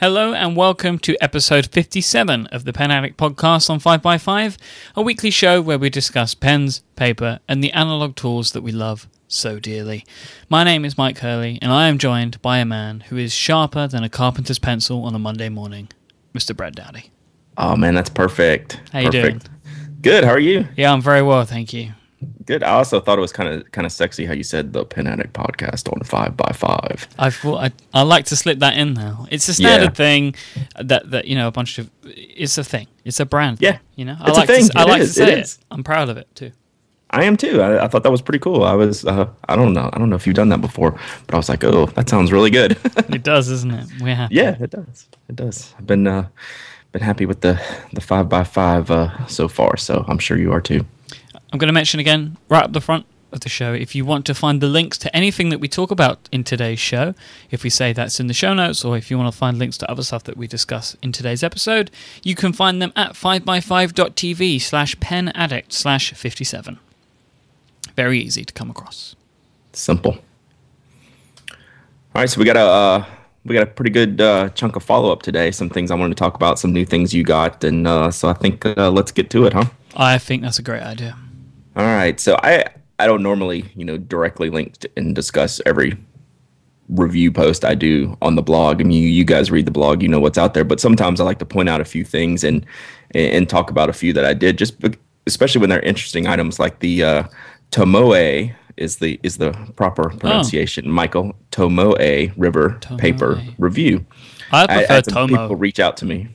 Hello and welcome to episode 57 of the Pen Addict podcast on 5x5, a weekly show where we discuss pens, paper, and the analog tools that we love so dearly. My name is Myke Hurley, and I am joined by a man who is sharper than a carpenter's pencil on a Monday morning, Mr. Brad Dowdy. Oh man, that's perfect. How you perfect. doing? Good. How are you? Yeah, I'm very well, thank you. Good. I also thought it was kind of kind of sexy how you said the Pen Addict podcast on five by five. I thought I I like to slip that in now. It's a standard Yeah. thing that that you know a bunch of it's a thing. It's a brand. Yeah. thing, you know. I It's a thing. to I It like is. to It say it, is. I'm proud of it too. I am too. I, I thought that was pretty cool. I was. Uh, I don't know. I don't know if you've done that before, but I was like, oh, that sounds really good. It does, isn't it? We're happy. yeah, it does. It does. I've been uh, been happy with the the five by five uh, so far. So I'm sure you are too. I'm going to mention again right up the front of the show if you want to find the links to anything that we talk about in today's show, if we say that's in the show notes, or if you want to find links to other stuff that we discuss in today's episode, you can find them at 5by5.tv slash pen addict slash 57. Very easy to come across. Simple. All right, so we got a uh, we got a pretty good uh, chunk of follow up today. Some things I wanted to talk about, some new things you got, and uh, so I think uh, let's get to it, huh? I think that's a great idea. All right, so I I don't normally you know directly link to, and discuss every review post I do on the blog. I mean, you, you guys read the blog, you know what's out there, but sometimes I like to point out a few things and and talk about a few that I did, just especially when they're interesting items like the uh, Tomoe is the is the proper pronunciation. Michael Tomoe River Paper Review. I I, I prefer had Tomo. people reach out to me.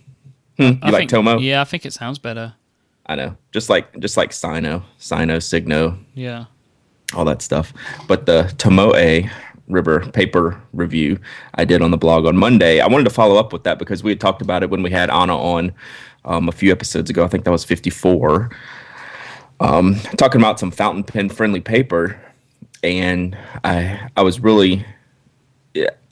Hmm, you I like think- Tomo? Yeah, I think it sounds better. I know, just like just like Sino, Sino, Signo, Yeah. all that stuff. But the Tomoe River paper review I did on the blog on Monday, I wanted to follow up with that because we had talked about it when we had Anna on um, a few episodes ago. I think that was 54. Um, talking about some fountain pen friendly paper, and I I was really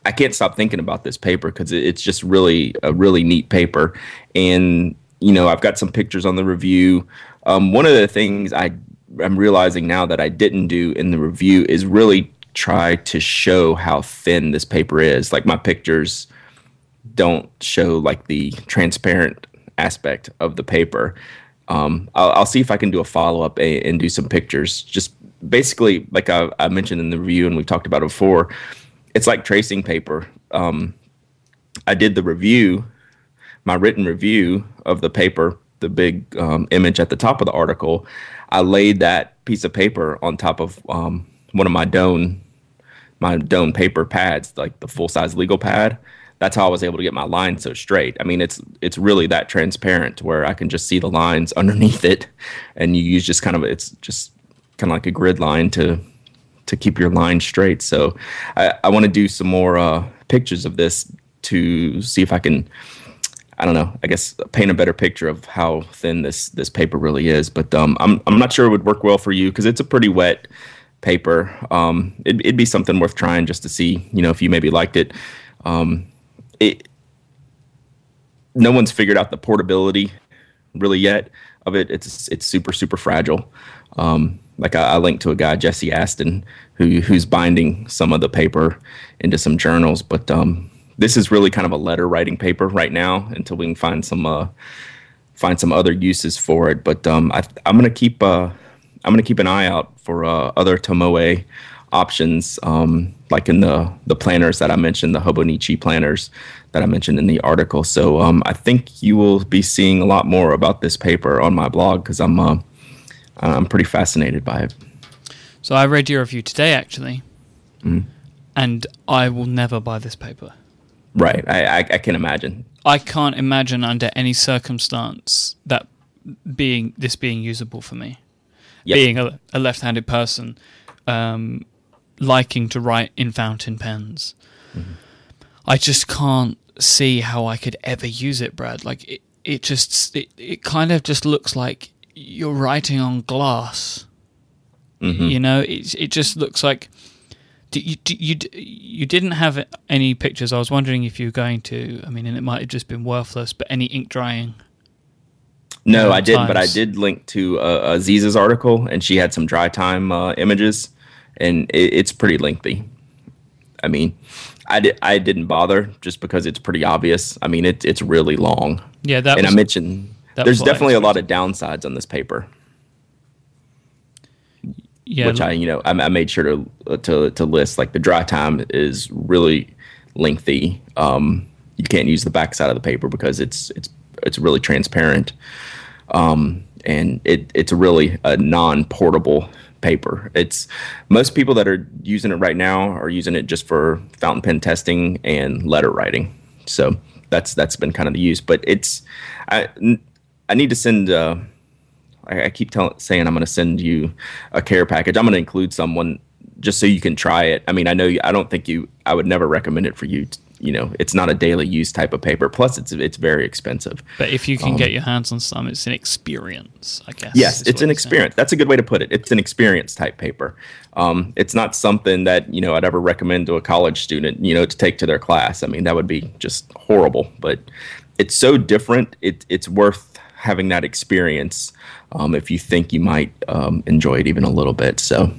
I can't stop thinking about this paper because it's just really a really neat paper. And you know, I've got some pictures on the review. Um, one of the things I I'm realizing now that I didn't do in the review is really try to show how thin this paper is. Like my pictures don't show like the transparent aspect of the paper. Um, I'll, I'll see if I can do a follow up and, and do some pictures. Just basically, like I, I mentioned in the review and we've talked about it before, it's like tracing paper. Um, I did the review, my written review of the paper, the big um, image at the top of the article. I laid that piece of paper on top of um, one of my Doane, my Doane paper pads, like the full size legal pad. That's how I was able to get my line so straight. I mean, it's it's really that transparent where I can just see the lines underneath it, and you use just kind of it's just kind of like a grid line to to keep your line straight. So I, I want to do some more uh, pictures of this to see if I can, I don't know, I guess paint a better picture of how thin this this paper really is. But um, I'm I'm not sure it would work well for you because it's a pretty wet paper. Um, it, it'd be something worth trying just to see, you know, if you maybe liked it. Um, it no one's figured out the portability really yet of it. It's it's super super fragile. Um, like I, I linked to a guy Jesse Aston who who's binding some of the paper into some journals, but um, this is really kind of a letter writing paper right now until we can find some uh, find some other uses for it. But um, I, I'm gonna keep uh, I'm gonna keep an eye out for uh, other Tomoe options, um, like in the the planners that I mentioned, the Hobonichi planners that I mentioned in the article. So um, I think you will be seeing a lot more about this paper on my blog because I'm uh, I'm pretty fascinated by it. So I read your review today, actually, Mm. and I will never buy this paper. Right, I, I, I can imagine. I can't imagine under any circumstance that being this being usable for me. Yep. Being a, a left-handed person, um, liking to write in fountain pens, I just can't see how I could ever use it, Brad. Like it, it just it, it kind of just looks like you're writing on glass. Mhm. You know, it it just looks like. You, you you didn't have any pictures. I was wondering if you were going to. I mean, and it might have just been worthless, but any ink drying. No, I didn't, but I did link to uh, Azizah's article, and she had some dry time uh, images, and it, it's pretty lengthy. I mean, I, di- I didn't bother just because it's pretty obvious. I mean, it, it's really long. Yeah, that and was, I mentioned that there's was what I definitely a lot of downsides on this paper, yeah, which I you know I, I made sure to to to list. Like the dry time is really lengthy. Um, you can't use the back side of the paper because it's it's it's really transparent, um, and it it's really a non-portable paper. It's most people that are using it right now are using it just for fountain pen testing and letter writing. So that's that's been kind of the use. But it's I I need to send. Uh, I, I keep telling saying I'm going to send you a care package. I'm going to include someone just so you can try it. I mean, I know you, I don't think you. I would never recommend it for you. To, you know, it's not a daily use type of paper. Plus, it's it's very expensive. But if you can get your hands on some, it's an experience, I guess. Yes, it's an you're saying. experience. That's a good way to put it. It's an experience type paper. Um, it's not something that you know I'd ever recommend to a college student, you know, to take to their class. I mean, that would be just horrible. But it's so different. It, it's worth having that experience um, if you think you might um, enjoy it even a little bit. So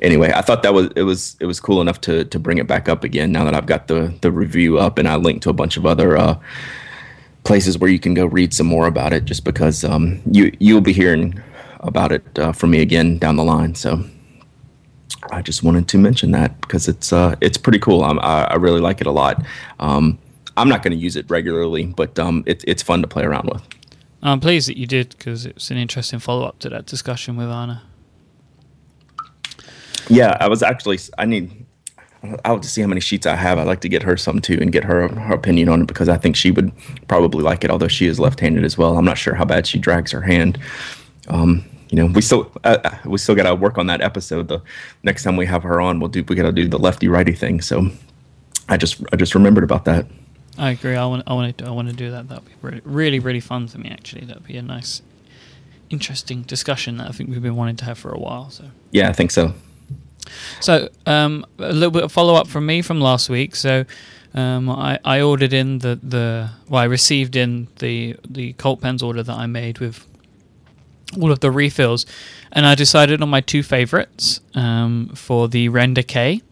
anyway, I thought that was it was it was cool enough to to bring it back up again. Now that I've got the the review up and I linked to a bunch of other. Uh, places where you can go read some more about it just because um, you you'll be hearing about it uh, from me again down the line so I just wanted to mention that because it's uh, it's pretty cool I'm, I, I really like it a lot um, I'm not going to use it regularly but um, it, it's fun to play around with I'm pleased that you did because it's an interesting follow up to that discussion with Anna. yeah I was actually I need I'll have to see how many sheets I have. I'd like to get her some too and get her her opinion on it because I think she would probably like it. Although she is left-handed as well, I'm not sure how bad she drags her hand. Um, you know, we still uh, we still got to work on that episode. The next time we have her on, we'll do we got to do the lefty righty thing. So I just I just remembered about that. I agree. I want. I want to. I want to do that. That'd be really, really, really fun for me. Actually, that'd be a nice, interesting discussion that I think we've been wanting to have for a while. So. Yeah, I think so. So um, a little bit of follow up from me from last week. So um, I, I ordered in the, the well, I received in the the Cult Pens order that I made with all of the refills, and I decided on my two favorites um, for the Render K.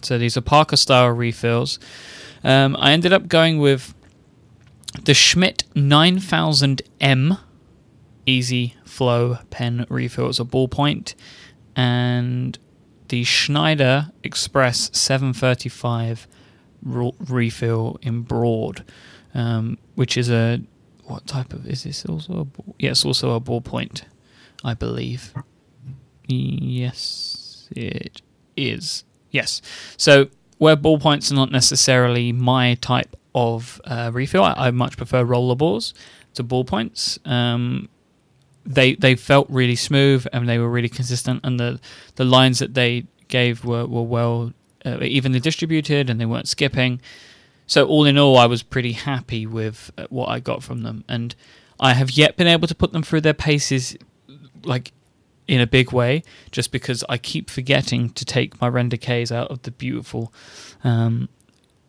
So these are Parker style refills. Um, I ended up going with the Schmidt 9000M Easy Flow pen refill. refills, a ballpoint, and the Schneider Express 735 refill in broad, um, which is a what type of is this also a ball? Yeah, it's also a ballpoint, I believe. Yes, it is. Yes. So where ballpoints are not necessarily my type of uh, refill, I, I much prefer roller balls to ballpoints. Um, they they felt really smooth and they were really consistent, and the the lines that they gave were were well uh, evenly distributed, and they weren't skipping. So all in all, I was pretty happy with uh, what I got from them, and I have yet been able to put them through their paces, like in a big way, just because I keep forgetting to take my render Ks out of the beautiful um,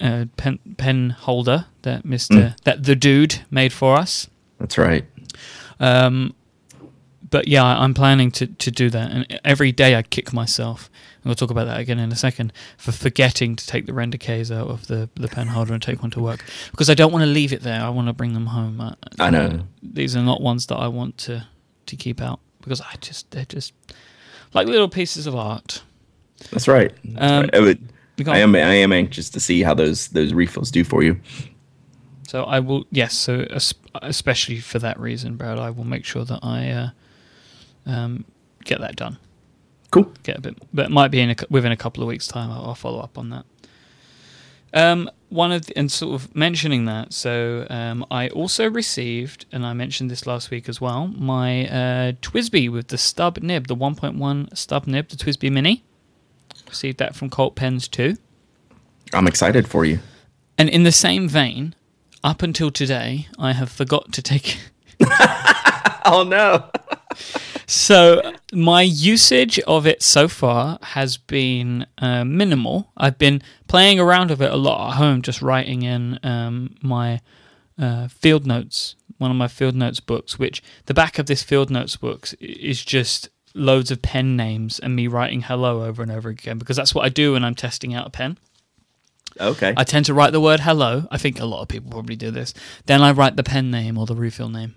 uh, pen pen holder that Mister Mm. that the dude made for us. That's right. Um, but yeah, I- I'm planning to, to do that. And every day I kick myself, and we'll talk about that again in a second, for forgetting to take the render Ks out of the, the pen holder and take one to work. Because I don't want to leave it there. I want to bring them home. Uh, I know. These are not ones that I want to, to keep out. Because I just, they're just like little pieces of art. That's right. Um. I, would- I am I am anxious to see how those those refills do for you. So I will, yes. So especially for that reason, Brad, I will make sure that I uh, um, get that done. Cool. Get a bit, but it might be in a, within a couple of weeks' time. I'll, I'll follow up on that. Um, one of the, and sort of mentioning that, so um, I also received, and I mentioned this last week as well, my uh, TWSBI with the stub nib, the 1.1 stub nib, the TWSBI Mini. Received that from Cult Pens too. I'm excited for you. And in the same vein, up until today, I have forgot to take. Oh no. So my usage of it so far has been uh, minimal. I've been playing around with it a lot at home, just writing in um, my uh, field notes, one of my field notes books. Which the back of this field notes book is just loads of pen names and me writing hello over and over again because that's what I do when I'm testing out a pen. Okay. I tend to write the word hello. I think a lot of people probably do this. Then I write the pen name or the refill name.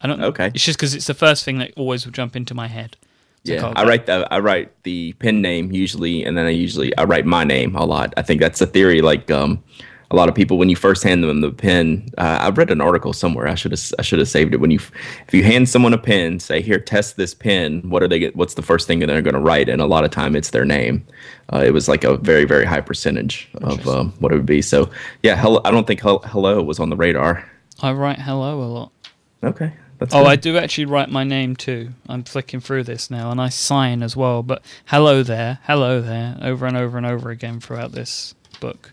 I don't. Know. Okay. It's just because it's the first thing that always would jump into my head. Yeah, I write the I write the pen name usually, and then I usually I write my name a lot. I think that's a theory. Like um, a lot of people, when you first hand them the pen, uh, I read an article somewhere. I should have I should have saved it. When you if you hand someone a pen, say here, test this pen. What are they? What's the first thing that they're going to write? And a lot of time, it's their name. Uh, it was like a very very high percentage of um, what it would be. So yeah, hello. I don't think hello was on the radar. I write hello a lot. Okay. That's Oh, good. I do actually write my name too. I'm flicking through this now, and I sign as well. But hello there, hello there, over and over and over again throughout this book.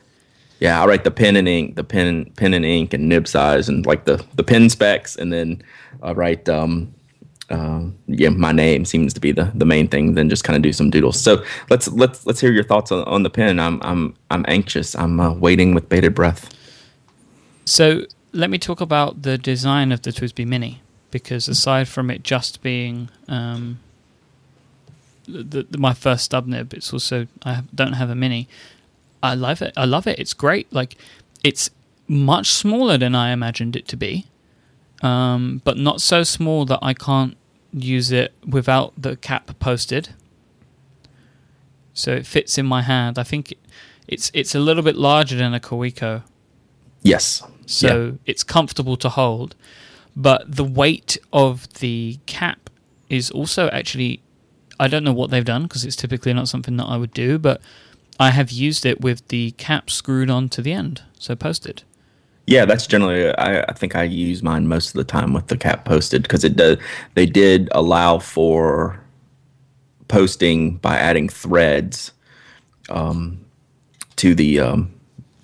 Yeah, I write the pen and ink, the pen, pen and ink, and nib size, and like the the pen specs, and then I write. Um, uh, yeah, my name seems to be the, the main thing. Then just kind of do some doodles. So let's let's let's hear your thoughts on, on the pen. I'm I'm I'm anxious. I'm uh, waiting with bated breath. So let me talk about the design of the TWSBI Mini, because aside from it just being um, the, the, my first stub nib, it's also I don't have a mini. I love it. I love it. It's great. Like it's much smaller than I imagined it to be, um, but not so small that I can't use it without the cap posted. So it fits in my hand. I think it's it's a little bit larger than a Kaweco Yes. so it's comfortable to hold. But the weight of the cap is also actually, I don't know what they've done because it's typically not something that I would do, but I have used it with the cap screwed on to the end, so posted. Yeah, that's generally. I, I think I use mine most of the time with the cap posted because it does. They did allow for posting by adding threads um, to the um,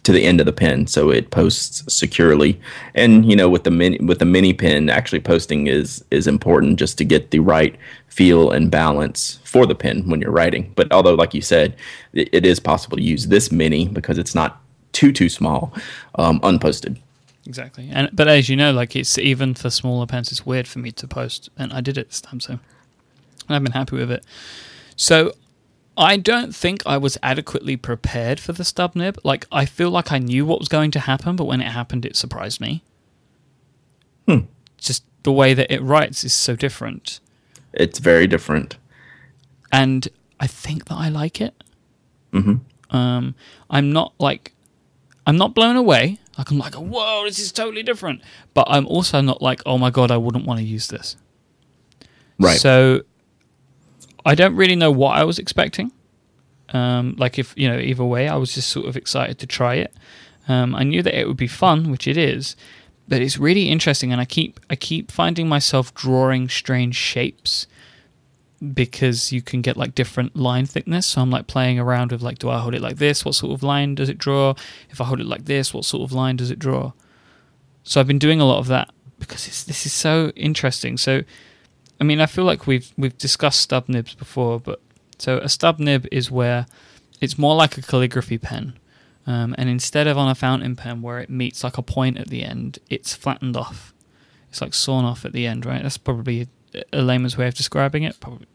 to the end of the pen, so it posts securely. And you know, with the mini with the mini pen, actually posting is is important just to get the right feel and balance for the pen when you're writing. But although, like you said, it, it is possible to use this mini because it's not too too small, um, unposted. Exactly. And but as you know, like it's even for smaller pens, it's weird for me to post, and I did it this time, so I've been happy with it. So I don't think I was adequately prepared for the stub nib. Like I feel like I knew what was going to happen, but when it happened, it surprised me. Hmm. Just the way that it writes is so different, It's very different. and I think that I like it. hmm Um, I'm not like, I'm not blown away. Like I'm like, whoa, this is totally different. But I'm also not like, oh my god, I wouldn't want to use this. Right. So I don't really know what I was expecting. Um, like if you know, either way, I was just sort of excited to try it. Um, I knew that it would be fun, which it is, but it's really interesting, and I keep I keep finding myself drawing strange shapes because you can get like different line thickness. So I'm like playing around with like, do I hold it like this? What sort of line does it draw? If I hold it like this, what sort of line does it draw? So I've been doing a lot of that because this is so interesting. So, I mean, I feel like we've we've discussed stub nibs before, but so a stub nib is where it's more like a calligraphy pen, um, and instead of on a fountain pen where it meets like a point at the end, it's flattened off. It's like sawn off at the end, right? That's probably a, layman's way of describing it. Probably,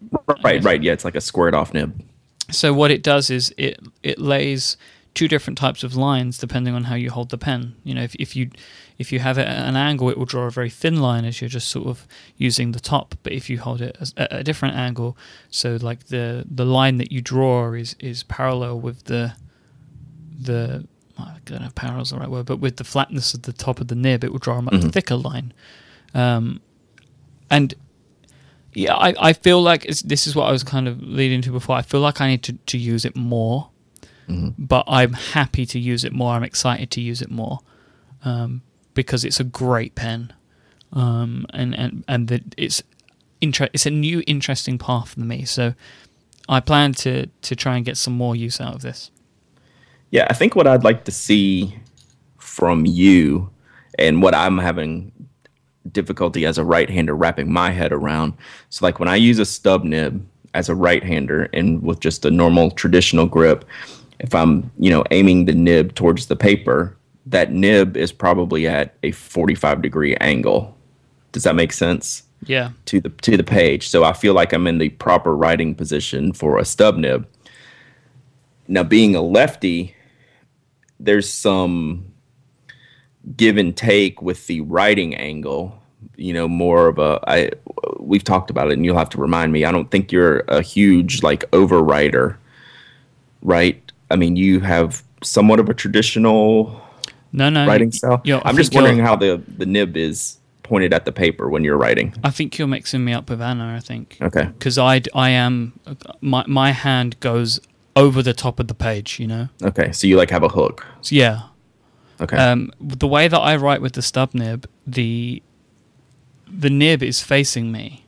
right, right. Yeah, it's like a squared off nib. so what it does is it it lays two different types of lines depending on how you hold the pen. You know, if if you if you have it at an angle, it will draw a very thin line as you're just sort of using the top. But if you hold it as, at a different angle, so like the the line that you draw is is parallel with the the I don't know if parallel is the right word, but with the flatness of the top of the nib, it will draw a much Mhm. thicker line. Um, and yeah, I, I feel like it's, this is what I was kind of leading to before. I feel like I need to, to use it more, Mhm. but I'm happy to use it more. I'm excited to use it more um, because it's a great pen, um, and and and that it's inter- It's a new interesting path for me. So I plan to to try and get some more use out of this. Yeah, I think what I'd like to see from you and what I'm having difficulty as a right hander wrapping my head around. So, like when I use a stub nib as a right hander and with just a normal traditional grip, if I'm, you know, aiming the nib towards the paper, that nib is probably at a 45 degree angle. Does that make sense? Yeah, to the to the page. So I feel like I'm in the proper writing position for a stub nib. Now, being a lefty, there's some give and take with the writing angle. You know, more of a I we've talked about it, and you'll have to remind me. I don't think you're a huge like overwriter, right? I mean, you have somewhat of a traditional No, no. writing style. I'm just wondering how the the nib is pointed at the paper when you're writing. I think you're mixing me up with Anna. I think Okay. because I I am my my hand goes over the top of the page. You know. Okay. So you like have a hook. So yeah. Okay. Um, the way that I write with the stub nib, the the nib is facing me,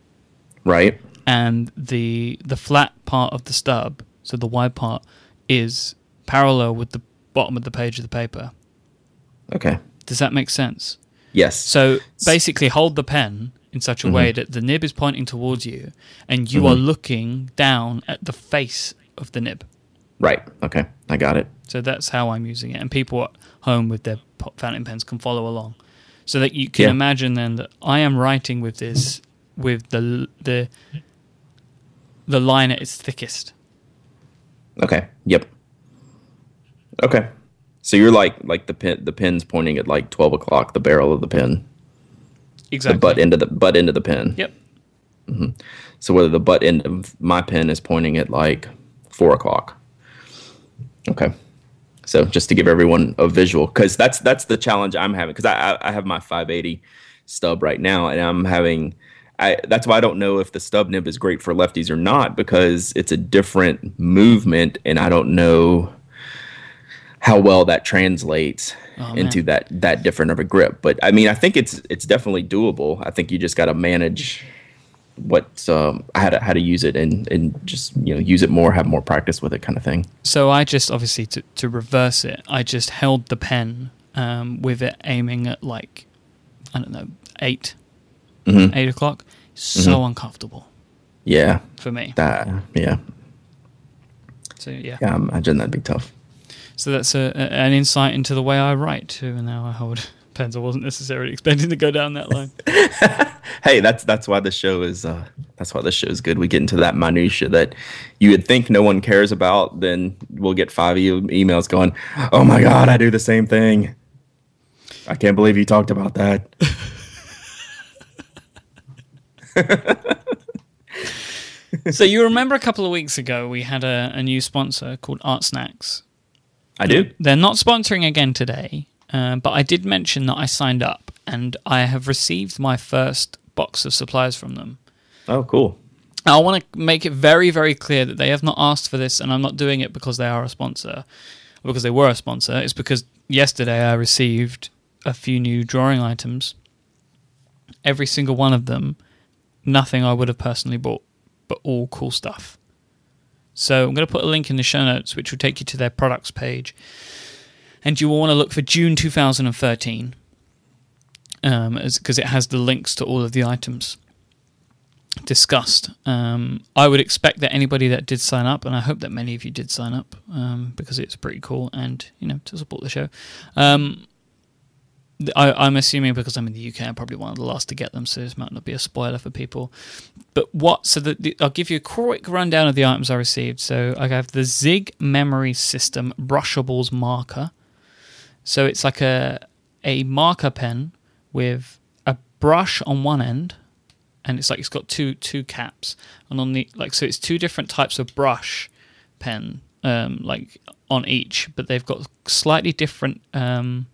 right. and the the flat part of the stub, so the wide part, is parallel with the bottom of the page of the paper. Okay. Does that make sense? Yes. So basically, hold the pen in such a Mm-hmm. way that the nib is pointing towards you, and you are looking down at the face of the nib. right. Okay. I got it. So that's how I'm using it, and people at home with their fountain pens can follow along, so that you can Yeah. imagine then that I am writing with this with the the the line at its thickest. Okay. Yep. Okay. So you're like like the pin the pin's pointing at like twelve o'clock, the barrel of the pin. Exactly. The butt end of the butt end of the pin. Yep. Mm-hmm. So whether the butt end of my pen is pointing at like four o'clock. Okay. So just to give everyone a visual, because that's that's the challenge I'm having. Because I, I I have my 580 stub right now, and I'm having. I, that's why I don't know if the stub nib is great for lefties or not because it's a different movement, and I don't know how well that translates Oh, into that that different of a grip. But I mean, I think it's it's definitely doable. I think you just got to manage what um, how to how to use it and and just you know use it more, have more practice with it, kind of thing. So I just obviously to to reverse it, I just held the pen um, with it aiming at like I don't know 8 Mhm. eight o'clock. So uncomfortable Yeah, for me. that yeah So yeah. yeah. I imagine that'd be tough. So that's a, a, an insight into the way I write too, and how I hold pens. I wasn't necessarily expecting to go down that line. Hey, that's that's why the show is uh, that's why the show is good. We get into that minutia that you would think no one cares about. Then we'll get five e- emails going. Oh my god, I do the same thing. I can't believe you talked about that. so you remember a couple of weeks ago we had a, a new sponsor called ArtSnacks. I do. They're not sponsoring again today, uh, but I did mention that I signed up and I have received my first box of supplies from them. Oh, cool. I want to make it very, very clear that they have not asked for this, and I'm not doing it because they are a sponsor, or because they were a sponsor. It's because yesterday I received a few new drawing items. Every single one of them, nothing I would have personally bought, but all cool stuff. So I'm going to put a link in the show notes, which will take you to their products page, and you will want to look for June 2013, um, because it has the links to all of the items discussed. Um, I would expect that anybody that did sign up, and I hope that many of you did sign up um, because it's pretty cool and you know to support the show. Um, I, I'm assuming because I'm in the UK, I'm probably one of the last to get them, so this might not be a spoiler for people. But what? So the, the, I'll give you a quick rundown of the items I received. So I have the Zig Memory System Brushables marker. So it's like a a marker pen with a brush on one end and it's like it's got two two caps and on the like so it's two different types of brush pen um like on each but they've got slightly different um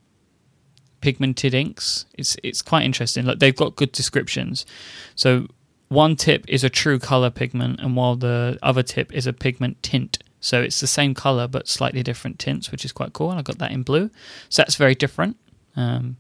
pigmented inks. It's it's quite interesting. Like they've got good descriptions. So one tip is a true color pigment and while the other tip is a pigment tint. So it's the same color but slightly different tints which is quite cool and i got that in blue. So that's very different. Um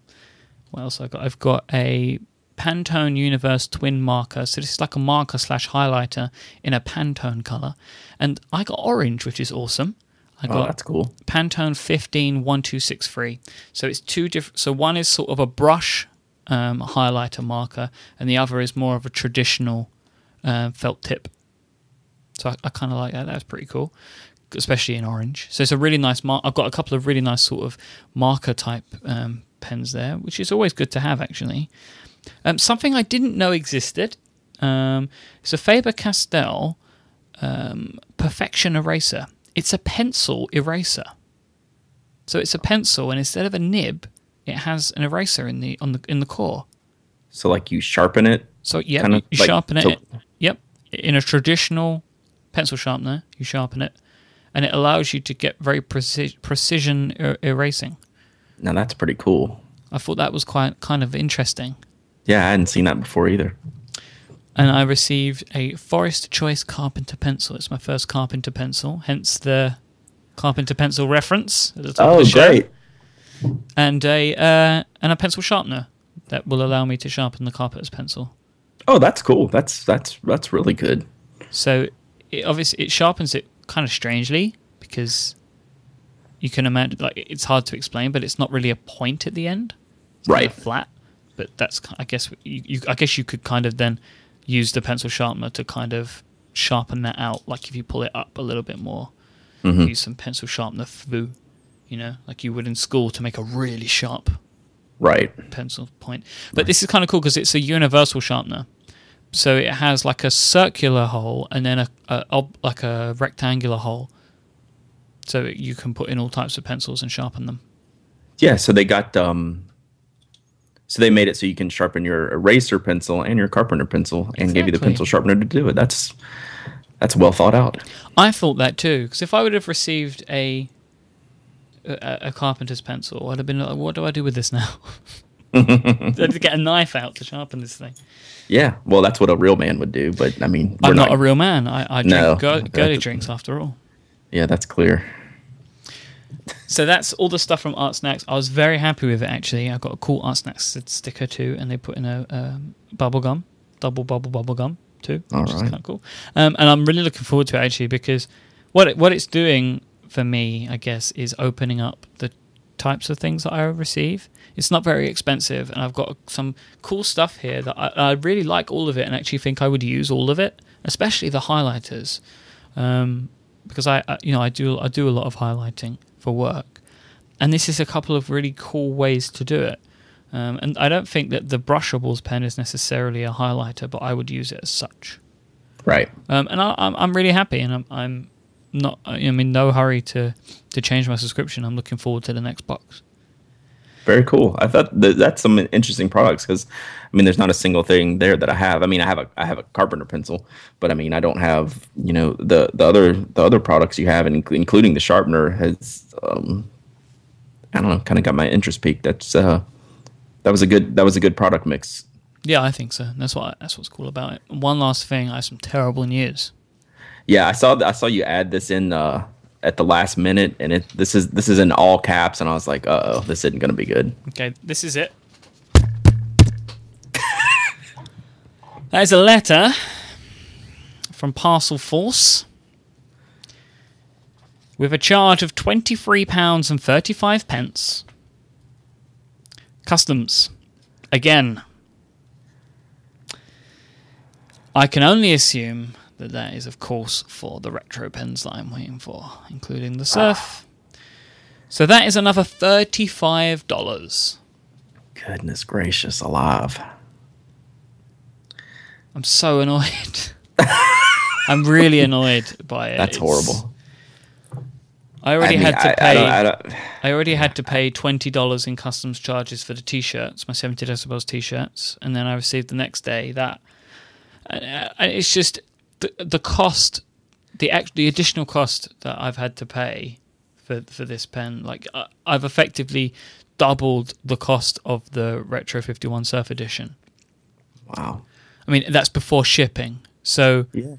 what else I got? I've got a Pantone Universe Twin marker. So this is like a marker slash highlighter in a Pantone color, and I got orange, which is awesome. I Oh, that's cool. Pantone 15 1263. So it's two different. So one is sort of a brush um, highlighter marker, and the other is more of a traditional uh, felt tip. So I, I kind of like that. That's pretty cool, especially in orange. So it's a really nice mark. I've got a couple of really nice sort of marker type um, pens there, which is always good to have actually. Um, something I didn't know existed. Um, it's a Faber Castell um, Perfection Eraser. It's a pencil eraser. So it's a pencil, and instead of a nib, it has an eraser in the on the in the core. So like you sharpen it. So yeah, Kinda you like- sharpen it. yep, in a traditional pencil sharpener, you sharpen it, and it allows you to get very preci- precision er- erasing. Now that's pretty cool. I thought that was quite kind of interesting. Yeah, I hadn't seen that before either. And I received a Forest Choice Carpenter pencil. It's my first Carpenter pencil, hence the Carpenter pencil reference at the top Oh, of the show. And a uh, and a pencil sharpener that will allow me to sharpen the carpenter's pencil. Oh, that's cool. That's that's that's really good. So it obviously it sharpens it kind of strangely because you can imagine like it's hard to explain, but it's not really a point at the end. It's kind Right. of flat. But that's I guess you, you I guess you could kind of then use the pencil sharpener to kind of sharpen that out. Like if you pull it up a little bit more, Mhm. use some pencil sharpener through, you know, like you would in school to make a really sharp Right. pencil point. But this is kind of cool because it's a universal sharpener. So it has like a circular hole and then a, a ob- like a rectangular hole. So you can put in all types of pencils and sharpen them. Yeah. So they got um. So they made it so you can sharpen your eraser pencil and your carpenter pencil, and give you the pencil sharpener to do it. That's that's well thought out. I thought that too because if I would have received a a, a carpenter's pencil, I'd have been like, "What do I do with this now?" I had to get a knife out to sharpen this thing. Yeah. Well, that's what a real man would do. But I mean, we're I'm not, a real man. I, I drink No, go- girly drinks after all. Yeah, that's clear. So that's all the stuff from ArtSnacks. I was very happy with it actually. I got a cool ArtSnacks sticker too, and they put in a um, bubble gum, double bubble bubble gum too, All which is kind of cool. Um, and I'm really looking forward to it actually because what it, what it's doing for me, I guess, is opening up the types of things that I receive. It's not very expensive, and I've got some cool stuff here that I, I really like all of it, and actually think I would use all of it, especially the highlighters, um, because I, I, you know, I do I do a lot of highlighting for work, and this is a couple of really cool ways to do it. Um, and I don't think that the brushables pen is necessarily a highlighter, but I would use it as such. Right. Um, and I, I'm I'm really happy, and I'm I'm not I'm in no hurry to to change my subscription. I'm looking forward to the next box. Very cool. I thought that that's some interesting products because, I mean, there's not a single thing there that I have. I mean, I have a I have a carpenter pencil, but I mean, I don't have you know the the other the other products you have, and including the sharpener has um, I don't know, kind of got my interest peaked. That's uh, that was a good that was a good product mix. Yeah, I think so. That's what that's what's cool about it. One last thing, I have some terrible news. Yeah, I saw I saw you add this in uh, at the last minute, and it this is this is in all caps, and I was like, uh oh, this isn't gonna be good. Okay, this is it. That is a letter from Parcelforce with a charge of £23 and 35 pence. Customs. Again. I can only assume that that is, of course, for the retro pens that I'm waiting for, including the Surf. So that is another $35. Goodness gracious, alive! I'm so annoyed. I'm really annoyed by it. That's It's- horrible. I already I mean, had to pay. I I, don't- I don't- already had to pay twenty dollars in customs charges for the t-shirts, my seventy decibels t-shirts, and then I received the next day that. It's just the the cost, the the additional cost that I've had to pay for for this pen. Like I, I've effectively doubled the cost of the Retro Fifty One Surf Edition. Wow. I mean, that's before shipping. So Yeah.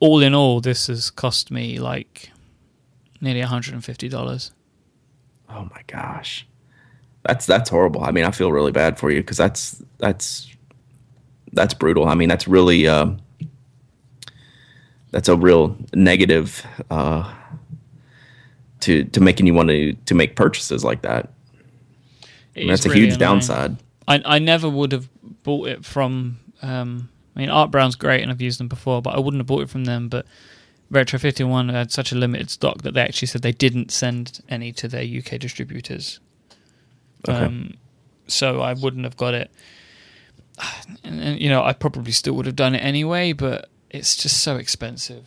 all in all, this has cost me like nearly $150. Oh my gosh, that's that's horrible. I mean, I feel really bad for you because that's that's that's brutal. I mean, that's really um, that's a real negative uh, to to making you want to to make purchases like that. I mean, that's a really huge annoying. downside. I, I never would have bought it from. Um, I mean, Art Brown's great and I've used them before, but I wouldn't have bought it from them. But Retro 51 had such a limited stock that they actually said they didn't send any to their UK distributors. Okay. Um, so I wouldn't have got it. And, and, you know, I probably still would have done it anyway, but it's just so expensive.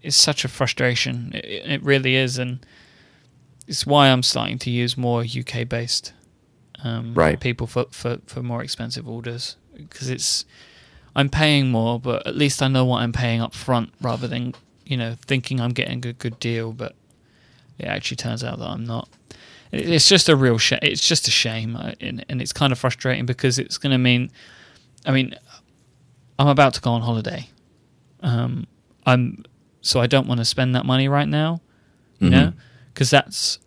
It's such a frustration. It, it really is. And it's why I'm starting to use more UK based um, Right. people for, for, for more expensive orders because it's I'm paying more, but at least I know what I'm paying up front rather than you know thinking I'm getting a good deal, but it actually turns out that I'm not. It's just a real shame. It's just a shame, uh, and, and it's kind of frustrating because it's going to mean, I mean, I'm about to go on holiday. Um, I'm so I don't want to spend that money right now, you Mhm. know, because that's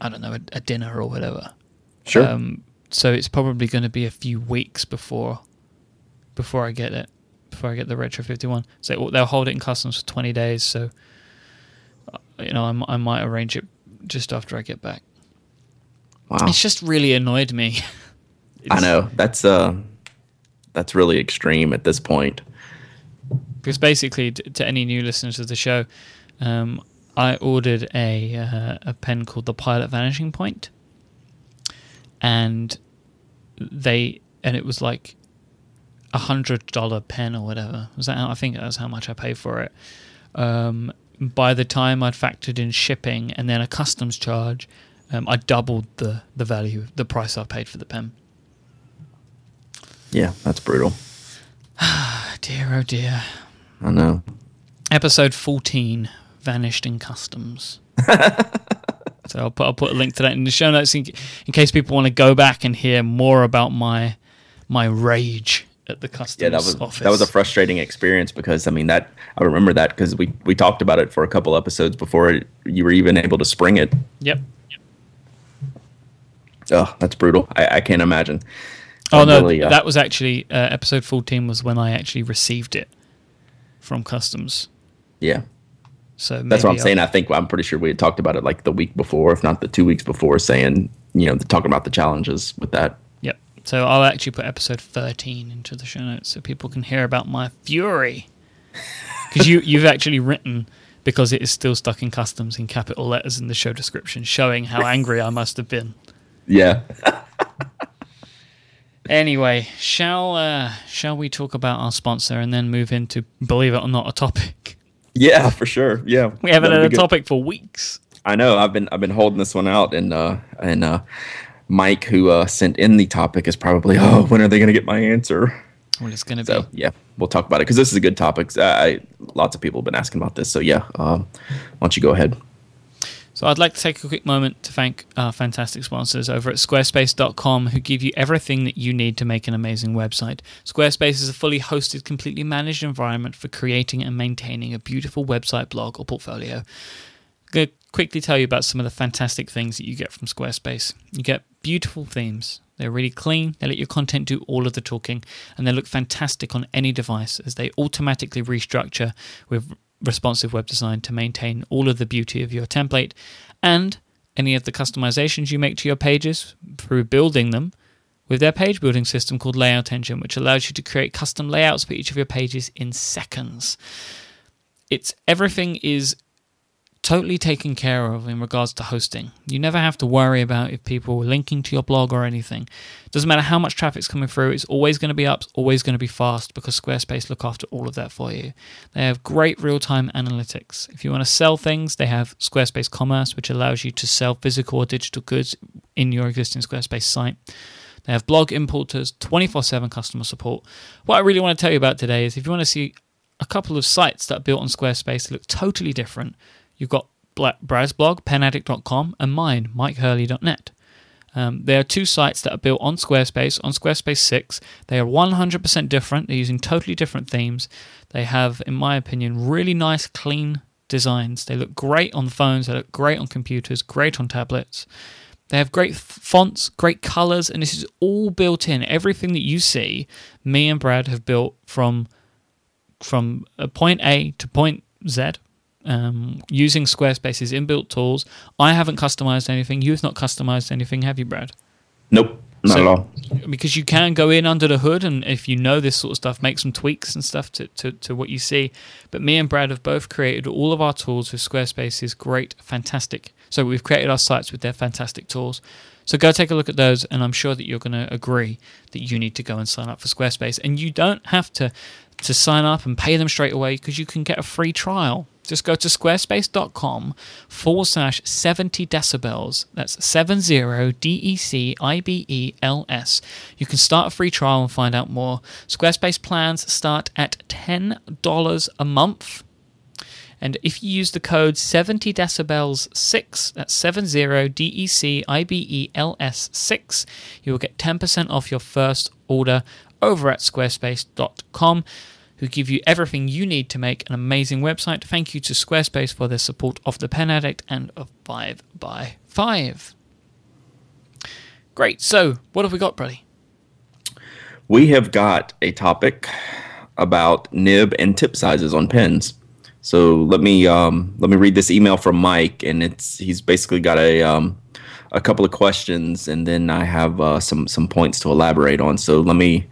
I don't know a, a dinner or whatever. Sure. Um, so it's probably going to be a few weeks before before I get it, before I get the Retro 51. So they'll hold it in customs for 20 days. So uh, you know, I, I might arrange it just after I get back. wow. It's just really annoyed me. I know that's uh, that's really extreme at this point. because basically, t- to any new listeners of the show, um, I ordered a uh, a pen called the Pilot Vanishing Point, and they and it was like a hundred dollar pen or whatever. Was that? How, I think that's how much I paid for it. Um, by the time I'd factored in shipping and then a customs charge, um, I doubled the the value, the price I paid for the pen. Yeah, that's brutal. Dear, oh dear. I know. episode 14 vanished in customs so I'll put, I'll put a link to that in the show notes in, in case people want to go back and hear more about my my rage at the customs Yeah, that was office that was a frustrating experience because I mean that I remember that because we we talked about it for a couple episodes before it, you were even able to spring it. yep Oh, that's brutal. I, I can't imagine. oh I'm no really, uh, that was actually uh, episode 14 was when i actually received it from customs yeah. So That's what I'm maybe saying. I think I'm pretty sure we had talked about it like the week before, if not the two weeks before, saying you know talking about the challenges with that. Yep. So I'll actually put episode 13 into the show notes so people can hear about my fury. Because you, you've actually written, because it is still stuck in customs in capital letters in the show description, showing how angry I must have been. Yeah. Anyway, shall uh, shall we talk about our sponsor and then move into, believe it or not, a topic? Yeah, for sure. Yeah, We haven't had a good. topic for weeks. I know. I've been I've been holding this one out, and uh, and uh, Mike, who uh, sent in the topic, is probably oh, when are they going to get my answer? Well, it's going to So be. yeah, we'll talk about it because this is a good topic. I, lots of people have been asking about this. So yeah, um, why don't you go ahead? So I'd like to take a quick moment to thank our fantastic sponsors over at squarespace.com who give you everything that you need to make an amazing website. Squarespace is a fully hosted, completely managed environment for creating and maintaining a beautiful website, blog, or portfolio. I'm going to quickly tell you about some of the fantastic things that you get from Squarespace. You get beautiful themes. They're really clean. They let your content do all of the talking, and they look fantastic on any device as they automatically restructure with responsive web design to maintain all of the beauty of your template and any of the customizations you make to your pages through building them with their page building system called Layout Engine, which allows you to create custom layouts for each of your pages in seconds. It's everything is totally taken care of in regards to hosting. You never have to worry about if people are linking to your blog or anything. Doesn't matter how much traffic's coming through, it's always going to be up, always going to be fast because Squarespace look after all of that for you. They have great real-time analytics. If you want to sell things, they have Squarespace Commerce, which allows you to sell physical or digital goods in your existing Squarespace site. They have blog importers, 24 7 customer support. What I really want to tell you about today is if you want to see a couple of sites that are built on Squarespace that look totally different, you've got Brad's blog, penaddict.com, and mine, mikehurley.net. Um, there are two sites that are built on Squarespace, on Squarespace 6. They are 100% different. They're using totally different themes. They have, in my opinion, really nice, clean designs. They look great on phones, they look great on computers, great on tablets. They have great fonts, great colors, and this is all built in. Everything that you see, me and Brad have built from from point A to point Z um, using Squarespace's inbuilt tools. I haven't customized anything. You've not customized anything, have you, Brad? Nope, not So- at all. because you can go in under the hood and if you know this sort of stuff make some tweaks and stuff to, to, to what you see but me and brad have both created all of our tools with squarespace's great fantastic so we've created our sites with their fantastic tools so go take a look at those and i'm sure that you're going to agree that you need to go and sign up for squarespace and you don't have to to sign up and pay them straight away because you can get a free trial Just go to squarespace.com forward slash 70 decibels. That's 70 D E C I B E L S. You can start a free trial and find out more. Squarespace plans start at $10 a month. And if you use the code 70 decibels 6, that's 70 D E C I B E L S 6, you will get 10% off your first order over at squarespace.com who give you everything you need to make an amazing website. Thank you to Squarespace for their support of the Pen Addict and of 5 by 5 Great. So, what have we got, Brady? We have got a topic about nib and tip sizes on pens. So let me um, let me read this email from Mike, and it's he's basically got a um, a couple of questions, and then I have uh, some some points to elaborate on. So let me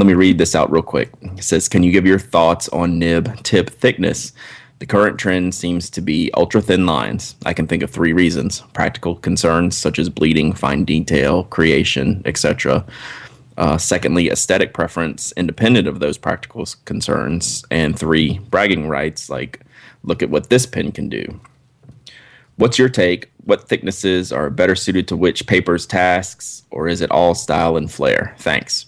let me read this out real quick. It says, "Can you give your thoughts on nib tip thickness?" The current trend seems to be ultra thin lines. I can think of three reasons: practical concerns such as bleeding, fine detail, creation, etc. Uh, secondly, aesthetic preference independent of those practical concerns. And three, bragging rights like, look at what this pen can do. What's your take? What thicknesses are better suited to which paper's tasks, or is it all style and flair? Thanks.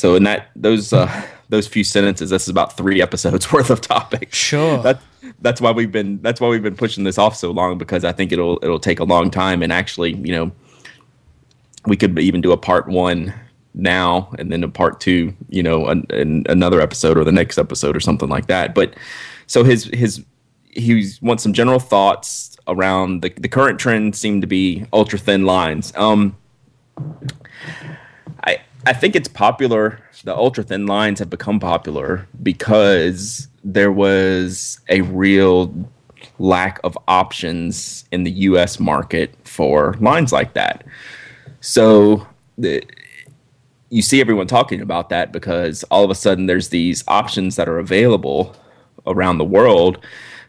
So in that those uh, those few sentences, this is about three episodes worth of topic. Sure. That, that's why we've been that's why we've been pushing this off so long because I think it'll it'll take a long time and actually you know we could even do a part one now and then a part two, you know, in another episode or the next episode or something like that. But so his his he wants some general thoughts around the the current trend seem to be ultra thin lines. Um, I think it's popular. The ultra thin lines have become popular because there was a real lack of options in the U.S. market for lines like that. So the, you see everyone talking about that because all of a sudden there's these options that are available around the world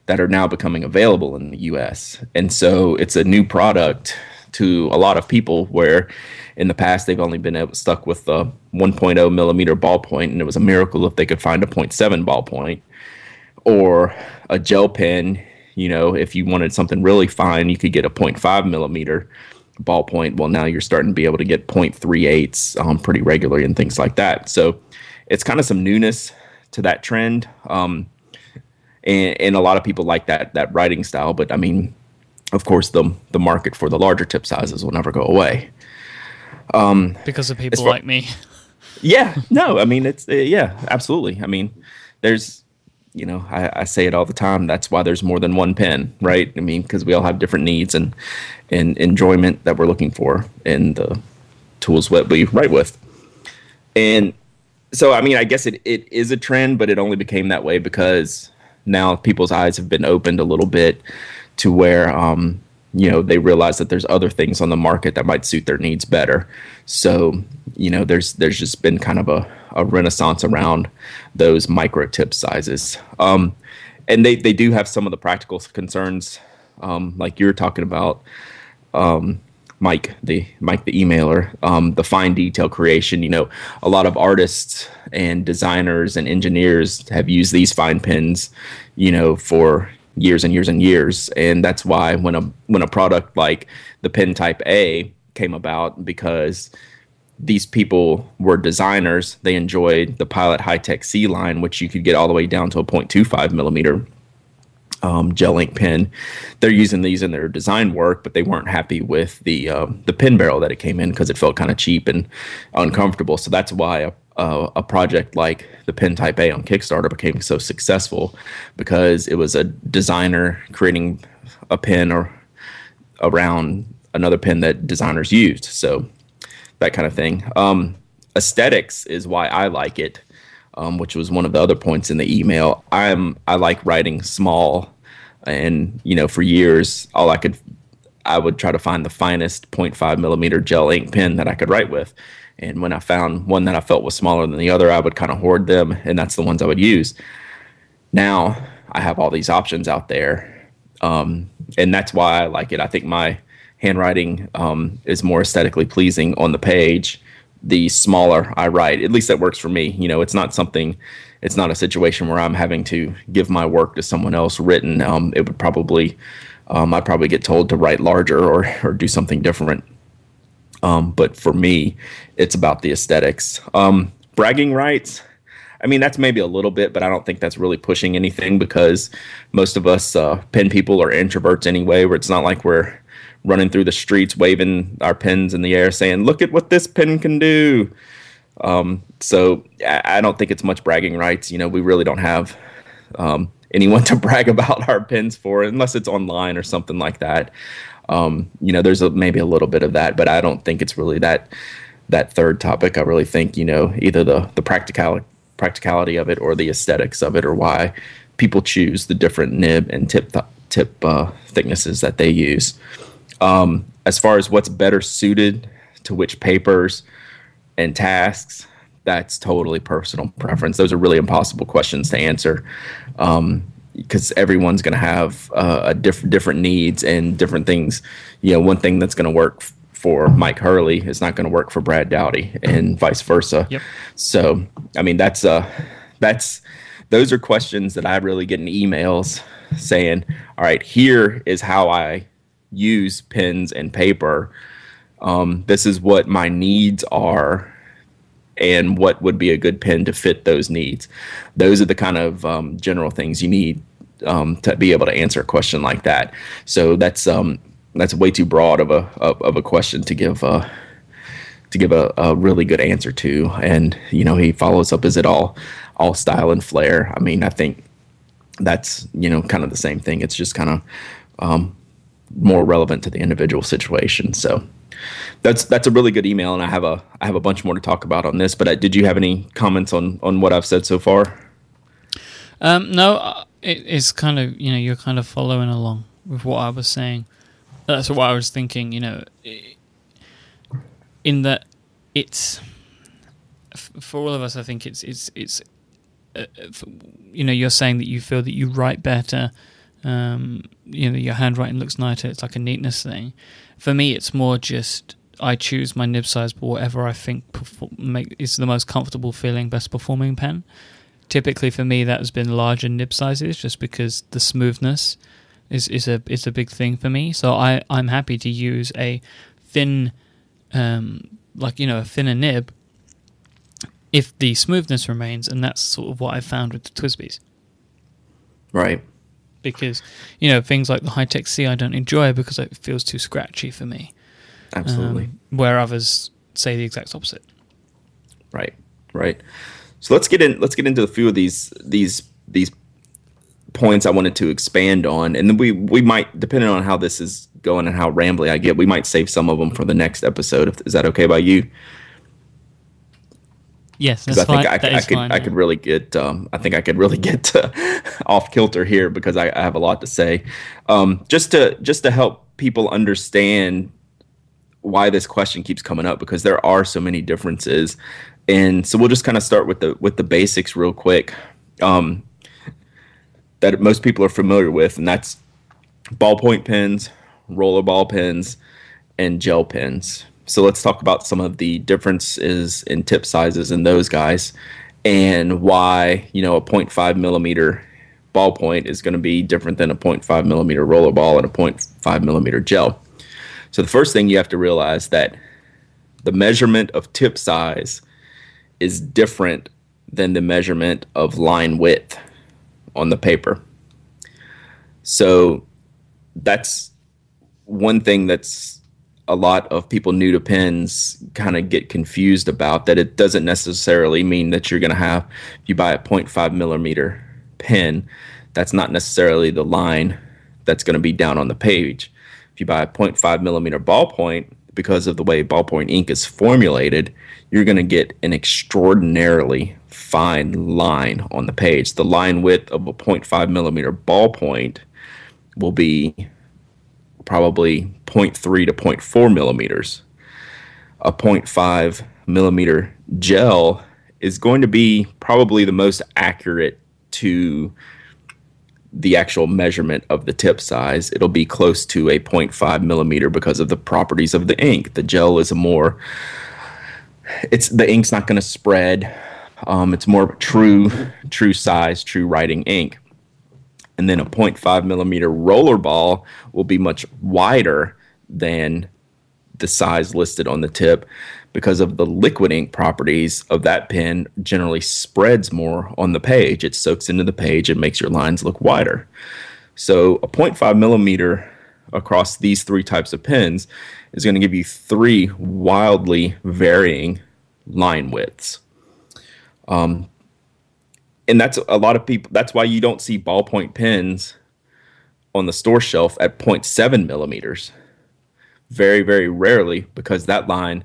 that are now becoming available in the US. And so it's a new product to a lot of people where in the past they've only been stuck with the 1.0 millimeter ballpoint and it was a miracle if they could find a 0.7 ballpoint or a gel pen you know if you wanted something really fine you could get a 0.5 millimeter ballpoint. Well, now you're starting to be able to get 0.38s um, pretty regularly and things like that. So it's kind of some newness to that trend. Um, and, and a lot of people like that that writing style. But I mean, of course, the the market for the larger tip sizes will never go away. Um, because of people far, like me. Yeah, no, I mean it's uh, yeah, absolutely. I mean, there's you know, I, I, say it all the time. That's why there's more than one pen, right? I mean, because we all have different needs and and enjoyment that we're looking for in the tools that we write with. And so, I mean, I guess it, it is a trend, but it only became that way because now people's eyes have been opened a little bit to where um, you know they realize that there's other things on the market that might suit their needs better so you know there's there's just been kind of a, a renaissance around those micro tip sizes um, and they they do have some of the practical concerns um, like you're talking about um, Mike, the Mike the emailer, um, the fine detail creation. You know, a lot of artists and designers and engineers have used these fine pens, you know, for years and years and years. And that's why when a when a product like the pen type A came about because these people were designers. They enjoyed the Pilot Hi-Tec-C line, which you could get all the way down to a 0.25 millimeter um, gel ink pen. They're using these in their design work, but they weren't happy with the uh, the pin barrel that it came in because it felt kind of cheap and uncomfortable. So that's why a, a, a, project like the Pen Type A on Kickstarter became so successful because it was a designer creating a pen or around another pen that designers used. So that kind of thing. Um, aesthetics is why I like it um, which was one of the other points in the email. I'm I like writing small, and you know for years all I could I would try to find the finest 0.5 millimeter gel ink pen that I could write with. And when I found one that I felt was smaller than the other, I would kind of hoard them, and that's the ones I would use. Now I have all these options out there, um, and that's why I like it. I think my handwriting um, is more aesthetically pleasing on the page the smaller I write. At least that works for me. You know, it's not something it's not a situation where I'm having to give my work to someone else written. Um, it would probably, um, I'd probably get told to write larger or, or do something different. Um, but for me, it's about the aesthetics. Um, bragging rights, I mean, that's maybe a little bit, but I don't think that's really pushing anything because most of us uh, pen people are introverts anyway, where it's not like we're running through the streets waving our pens in the air saying, look at what this pen can do. Um, so I don't think it's much bragging rights. You know, we really don't have um, anyone to brag about our pens for unless it's online or something like that. Um, you know, there's a, maybe a little bit of that, but I don't think it's really that that third topic. I really think you know either the the practicality practicality of it or the aesthetics of it or why people choose the different nib and tip th- tip uh, thicknesses that they use. Um, as far as what's better suited to which papers and tasks, that's totally personal preference. Those are really impossible questions to answer because everyone's going to have uh, a different different needs and different things. You know, one thing that's going to work for Myke Hurley is not going to work for Brad Dowdy, and vice versa. Yep. So, I mean, that's uh, that's those are questions that I really get in emails saying, "All right, here is how I use pens and paper. Um, this is what my needs are." and what would be a good pen to fit those needs. Those are the kind of um, general things you need um, to be able to answer a question like that. So that's um, that's way too broad of a of, a question to give uh, to give a, a, really good answer to. And you know, he follows up: Is it all all style and flair? I mean, I think that's you know kind of the same thing. It's just kind of um, more relevant to the individual situation. So that's that's a really good email, and I have a I have a bunch more to talk about on this. But uh, did you have any comments on on what I've said so far? Um, no, it, it's kind of you know you're kind of following along with what I was saying. That's what I was thinking. You know, in that it's for all of us. I think it's it's it's uh, for, you know you're saying that you feel that you write better. Um, you know, your handwriting looks nicer. It's like a neatness thing for me, it's more just I choose my nib size, but whatever I think perform- make, is the most comfortable feeling, best performing pen. Typically, for me, that has been larger nib sizes, just because the smoothness is is a is a big thing for me. So I I'm happy to use a thin, um, like you know, a thinner nib if the smoothness remains, and that's sort of what I found with the TWSBIs. Right because you know things like the Hi-Tec-C I don't enjoy because it feels too scratchy for me. Absolutely. Um, where others say the exact opposite. Right. Right. So let's get in. Let's get into a few of these these these points I wanted to expand on, and then we we might, depending on how this is going and how rambly I get, we might save some of them for the next episode. If, is that okay by you? Yes, that's I think fine. I, could, I could fine, I yeah. could really get um, I think I could really get off kilter here because I, I, have a lot to say. Um, just to just to help people understand why this question keeps coming up because there are so many differences, and so we'll just kind of start with the with the basics real quick um, that most people are familiar with, and that's ballpoint pens, roller ball pens, and gel pens so let's talk about some of the differences in tip sizes in those guys and why, you know, a 0.5 millimeter ballpoint is going to be different than a 0.5 millimeter roller ball and a 0.5 millimeter gel. So the first thing you have to realize that the measurement of tip size is different than the measurement of line width on the paper. So that's one thing that's a lot of people new to pens kind of get confused about that it doesn't necessarily mean that you're going to have if you buy a 0.5 millimeter pen that's not necessarily the line that's going to be down on the page if you buy a 0.5 millimeter ballpoint because of the way ballpoint ink is formulated you're going to get an extraordinarily fine line on the page the line width of a 0.5 millimeter ballpoint will be probably 0.3 to 0.4 millimeters. A 0.5 millimeter gel is going to be probably the most accurate to the actual measurement of the tip size. It'll be close to a 0.5 millimeter because of the properties of the ink. The gel is a more, it's the ink's not going to spread Um, it's more true, true size, true writing ink. And then a 0.5 millimeter roller ball will be much wider than the size listed on the tip because of the liquid ink properties of that pen generally spreads more on the page. It soaks into the page and makes your lines look wider. So a 0.5 millimeter across these three types of pens is going to give you three wildly varying line widths. Um, and that's a lot of people. That's why you don't see ballpoint pens on the store shelf at 0.7 millimeters. Very, very rarely, because that line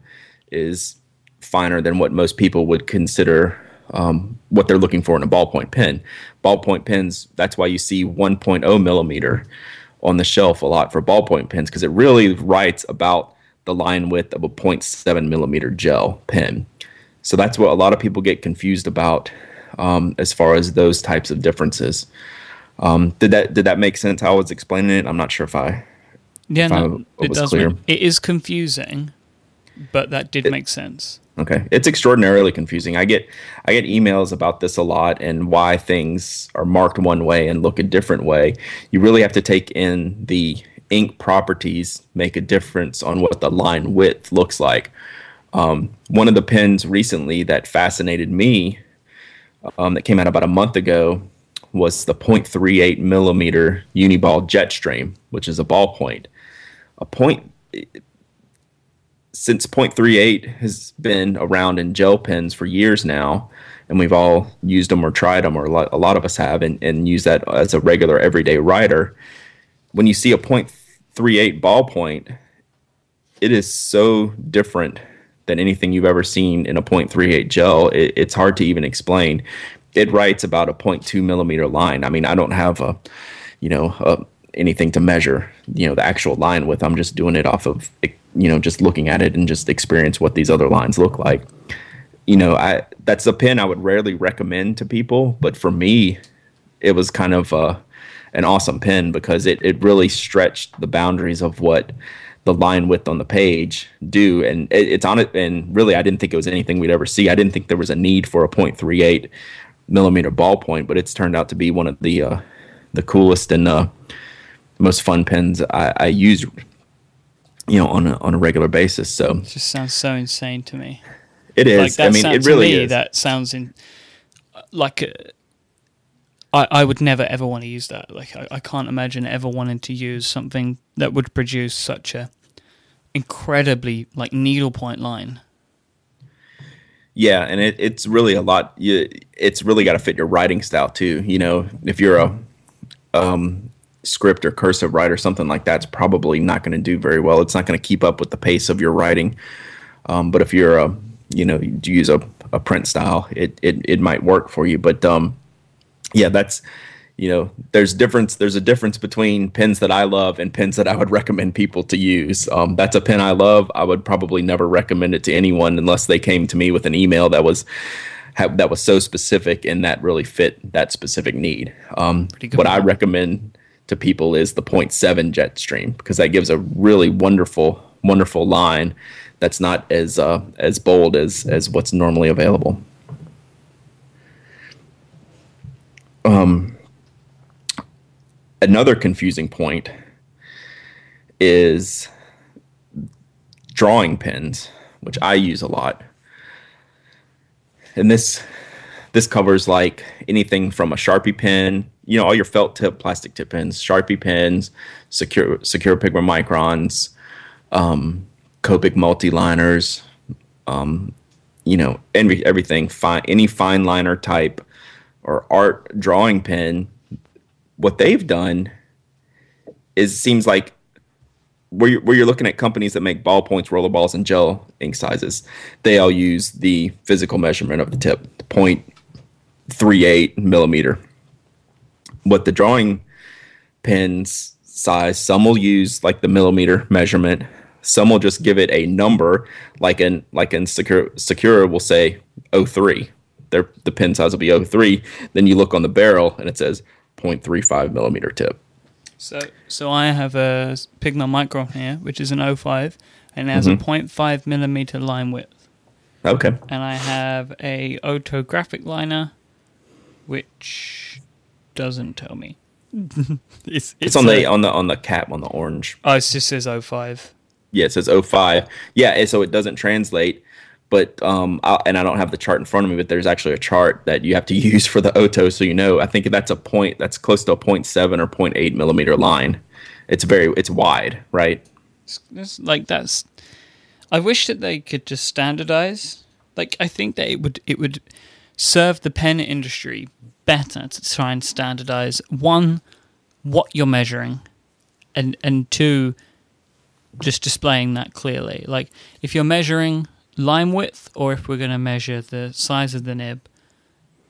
is finer than what most people would consider um, what they're looking for in a ballpoint pen. Ballpoint pens, that's why you see 1.0 millimeter on the shelf a lot for ballpoint pens because it really writes about the line width of a 0.7 millimeter gel pen. So that's what a lot of people get confused about um, as far as those types of differences. Um, did that did that make sense? How I was explaining it. I'm not sure if I yeah if no, I it was does. clear. Make, it is confusing, but that did make sense. Okay, it's extraordinarily confusing. I get I get emails about this a lot and why things are marked one way and look a different way. You really have to take in the ink properties make a difference on what the line width looks like. Um, one of the pens recently that fascinated me um, that came out about a month ago was the 0.38 millimeter Uniball Jetstream, which is a ballpoint. A point since 0.38 has been around in gel pens for years now, and we've all used them or tried them, or a lot, a lot of us have, and, and use that as a regular everyday writer. When you see a 0.38 ballpoint, it is so different than anything you've ever seen in a 0.38 gel. It, it's hard to even explain. It writes about a 0.2 millimeter line. I mean, I don't have a, you know, a, anything to measure, you know, the actual line with. I'm just doing it off of, you know, just looking at it and just experience what these other lines look like. You know, I that's a pen I would rarely recommend to people, but for me, it was kind of uh, an awesome pen because it it really stretched the boundaries of what the line width on the page do and it, it's on it and really i didn't think it was anything we'd ever see i didn't think there was a need for a 0.38 millimeter ballpoint but it's turned out to be one of the uh, the coolest and uh, most fun pens I, I use you know on a, on a regular basis so It just sounds so insane to me. It is. like that i mean sound- it to really me, is That sounds in like a, I I would never ever want to use that. Like I, I can't imagine ever wanting to use something that would produce such a incredibly like needlepoint line. Yeah, and it, it's really a lot. You, it's really got to fit your writing style too. You know, if you're a um, script or cursive write or something like that's probably not going to do very well. It's not going to keep up with the pace of your writing. Um, but if you're a, you know, you use a, a print style, it, it it might work for you. But um, yeah, that's you know, there's difference. There's a difference between pens that I love and pens that I would recommend people to use. Um, that's a pen I love. I would probably never recommend it to anyone unless they came to me with an email that was that was so specific and that really fit that specific need. Um, what I recommend to people is the 0.7 Jetstream because that gives a really wonderful, wonderful line that's not as uh, as bold as as what's normally available. another confusing point is drawing pens, which I use a lot. And this this covers like anything from a Sharpie pen, you know, all your felt tip plastic tip pens, Sharpie pens, Sakura Sakura Pigma microns, um, Copic multiliners, um, you know, every, everything fine any fine liner type or art drawing pen what they've done is seems like where you're, where you're looking at companies that make ballpoints, roller balls, and gel ink sizes, they all use the physical measurement of the tip, 0.38 millimeter. What the drawing pens size, some will use like the millimeter measurement. Some will just give it a number, like in like in Sakura Sakura will say 03. Their the pen size will be 03. Then you look on the barrel and it says 0.35 millimeter tip. So so I have a Pigma Micron here, which is an 05, and it has Mm-hmm. a 0.5 millimeter line width. Okay. and I have a Oto graphic liner, which doesn't tell me. it's, It's, on the on the on the cap on the orange. oh, it just says 05. Yeah, it says 05. Yeah, and so it doesn't translate. But um, I, and I don't have the chart in front of me, but there's actually a chart that you have to use for the Oto, so you know. I think that's a point that's close to a 0.7 or 0.8 millimeter line. It's very it's wide, right? It's, it's like that's. I wish that they could just standardize. Like I think that it would it would serve the pen industry better to try and standardize one what you're measuring, and and two just displaying that clearly. Like if you're measuring line width, or if we're going to measure the size of the nib.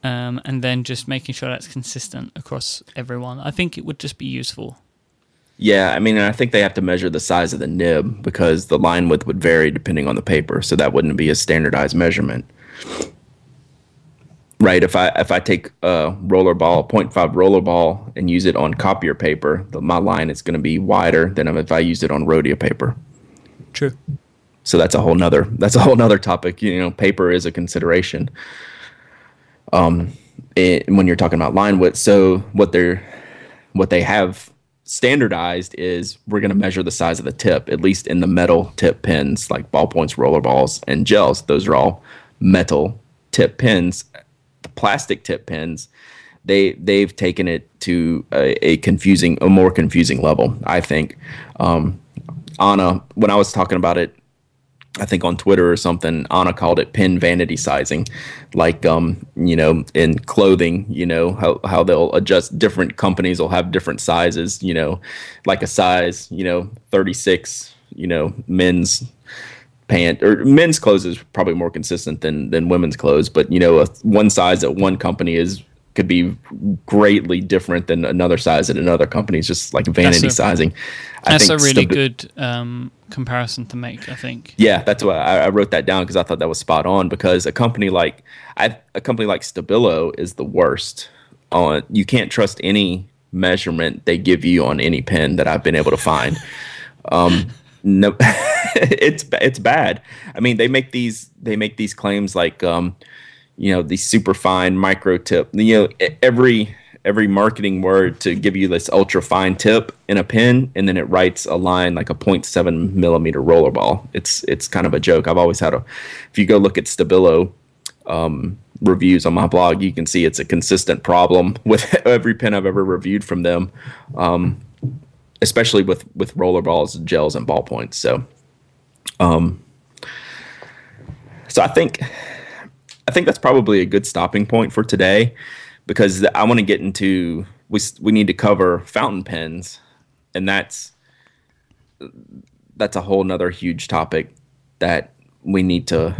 Um, and then just making sure that's consistent across everyone. I think it would just be useful. Yeah, I mean, I think they have to measure the size of the nib because the line width would vary depending on the paper, so that wouldn't be a standardized measurement. Right, if I if I take a roller ball, 0.5 roller ball, and use it on copier paper, the, my line is going to be wider than if I used it on Rhodia paper. True. So that's a whole nother that's a whole nother topic. You know, paper is a consideration. Um, it, when you're talking about line width, so what they're what they have standardized is we're going to measure the size of the tip, at least in the metal tip pens like ballpoints, roller balls, and gels. Those are all metal tip pens. Plastic tip pens, they they've taken it to a, a confusing, a more confusing level. I think. Um, Anna, when I was talking about it I think on Twitter or something, Anna called it pin vanity sizing, like um, you know, in clothing, you know, how how they'll adjust different companies will have different sizes, you know, like a size, you know, 36, you know, men's pant or men's clothes is probably more consistent than than women's clothes, but you know, a, one size at one company is could be greatly different than another size at another company. It's just like vanity a- sizing. I That's a really good um, comparison to make. I think. yeah, that's why I, I wrote that down because I thought that was spot on. Because a company like I, a company like Stabilo is the worst. On you can't trust any measurement they give you on any pen that I've been able to find. um, no, it's it's bad. I mean, they make these they make these claims like um, you know the super fine micro tip. You know every every marketing word to give you this ultra fine tip in a pen, and then it writes a line like a 0.7 millimeter roller ball. It's it's kind of a joke. I've always had a. If you go look at Stabilo um, reviews on my blog, you can see it's a consistent problem with every pen I've ever reviewed from them, um, especially with with roller balls, gels, and ballpoints. So, um, so I think I think that's probably a good stopping point for today because I want to get into we we need to cover fountain pens, and that's that's a whole nother huge topic that we need to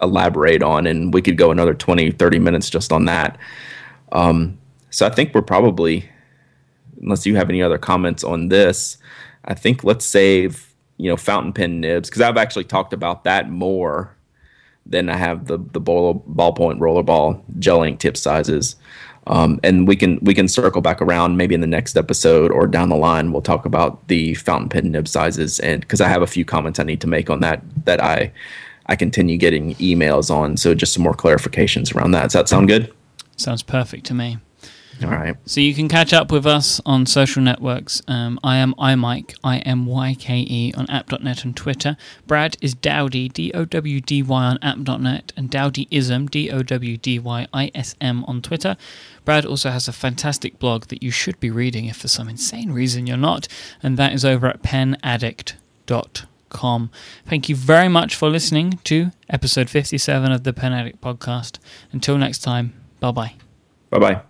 elaborate on and we could go another 20 30 minutes just on that um, so i think we're probably unless you have any other comments on this. I think let's save you know fountain pen nibs because i've actually talked about that more than i have the the ball, ballpoint rollerball gel ink tip sizes. Um, and we can we can circle back around maybe in the next episode or down the line we'll talk about the fountain pen nib sizes. And because i have a few comments i need to make on that that i i continue getting emails on. So just some more clarifications around that. Does that sound good? Sounds perfect to me. All right So you can catch up with us on social networks. Um, I am iMyke, I M Y K E on app.net and Twitter. Brad is Dowdy, D O W D Y on app.net, and Dowdyism, D O W D Y I S M on Twitter. Brad also has a fantastic blog that you should be reading if for some insane reason you're not, and that is over at penaddict.com. Thank you very much for listening to episode 57 of the Pen Addict podcast. Until next time, bye bye. bye bye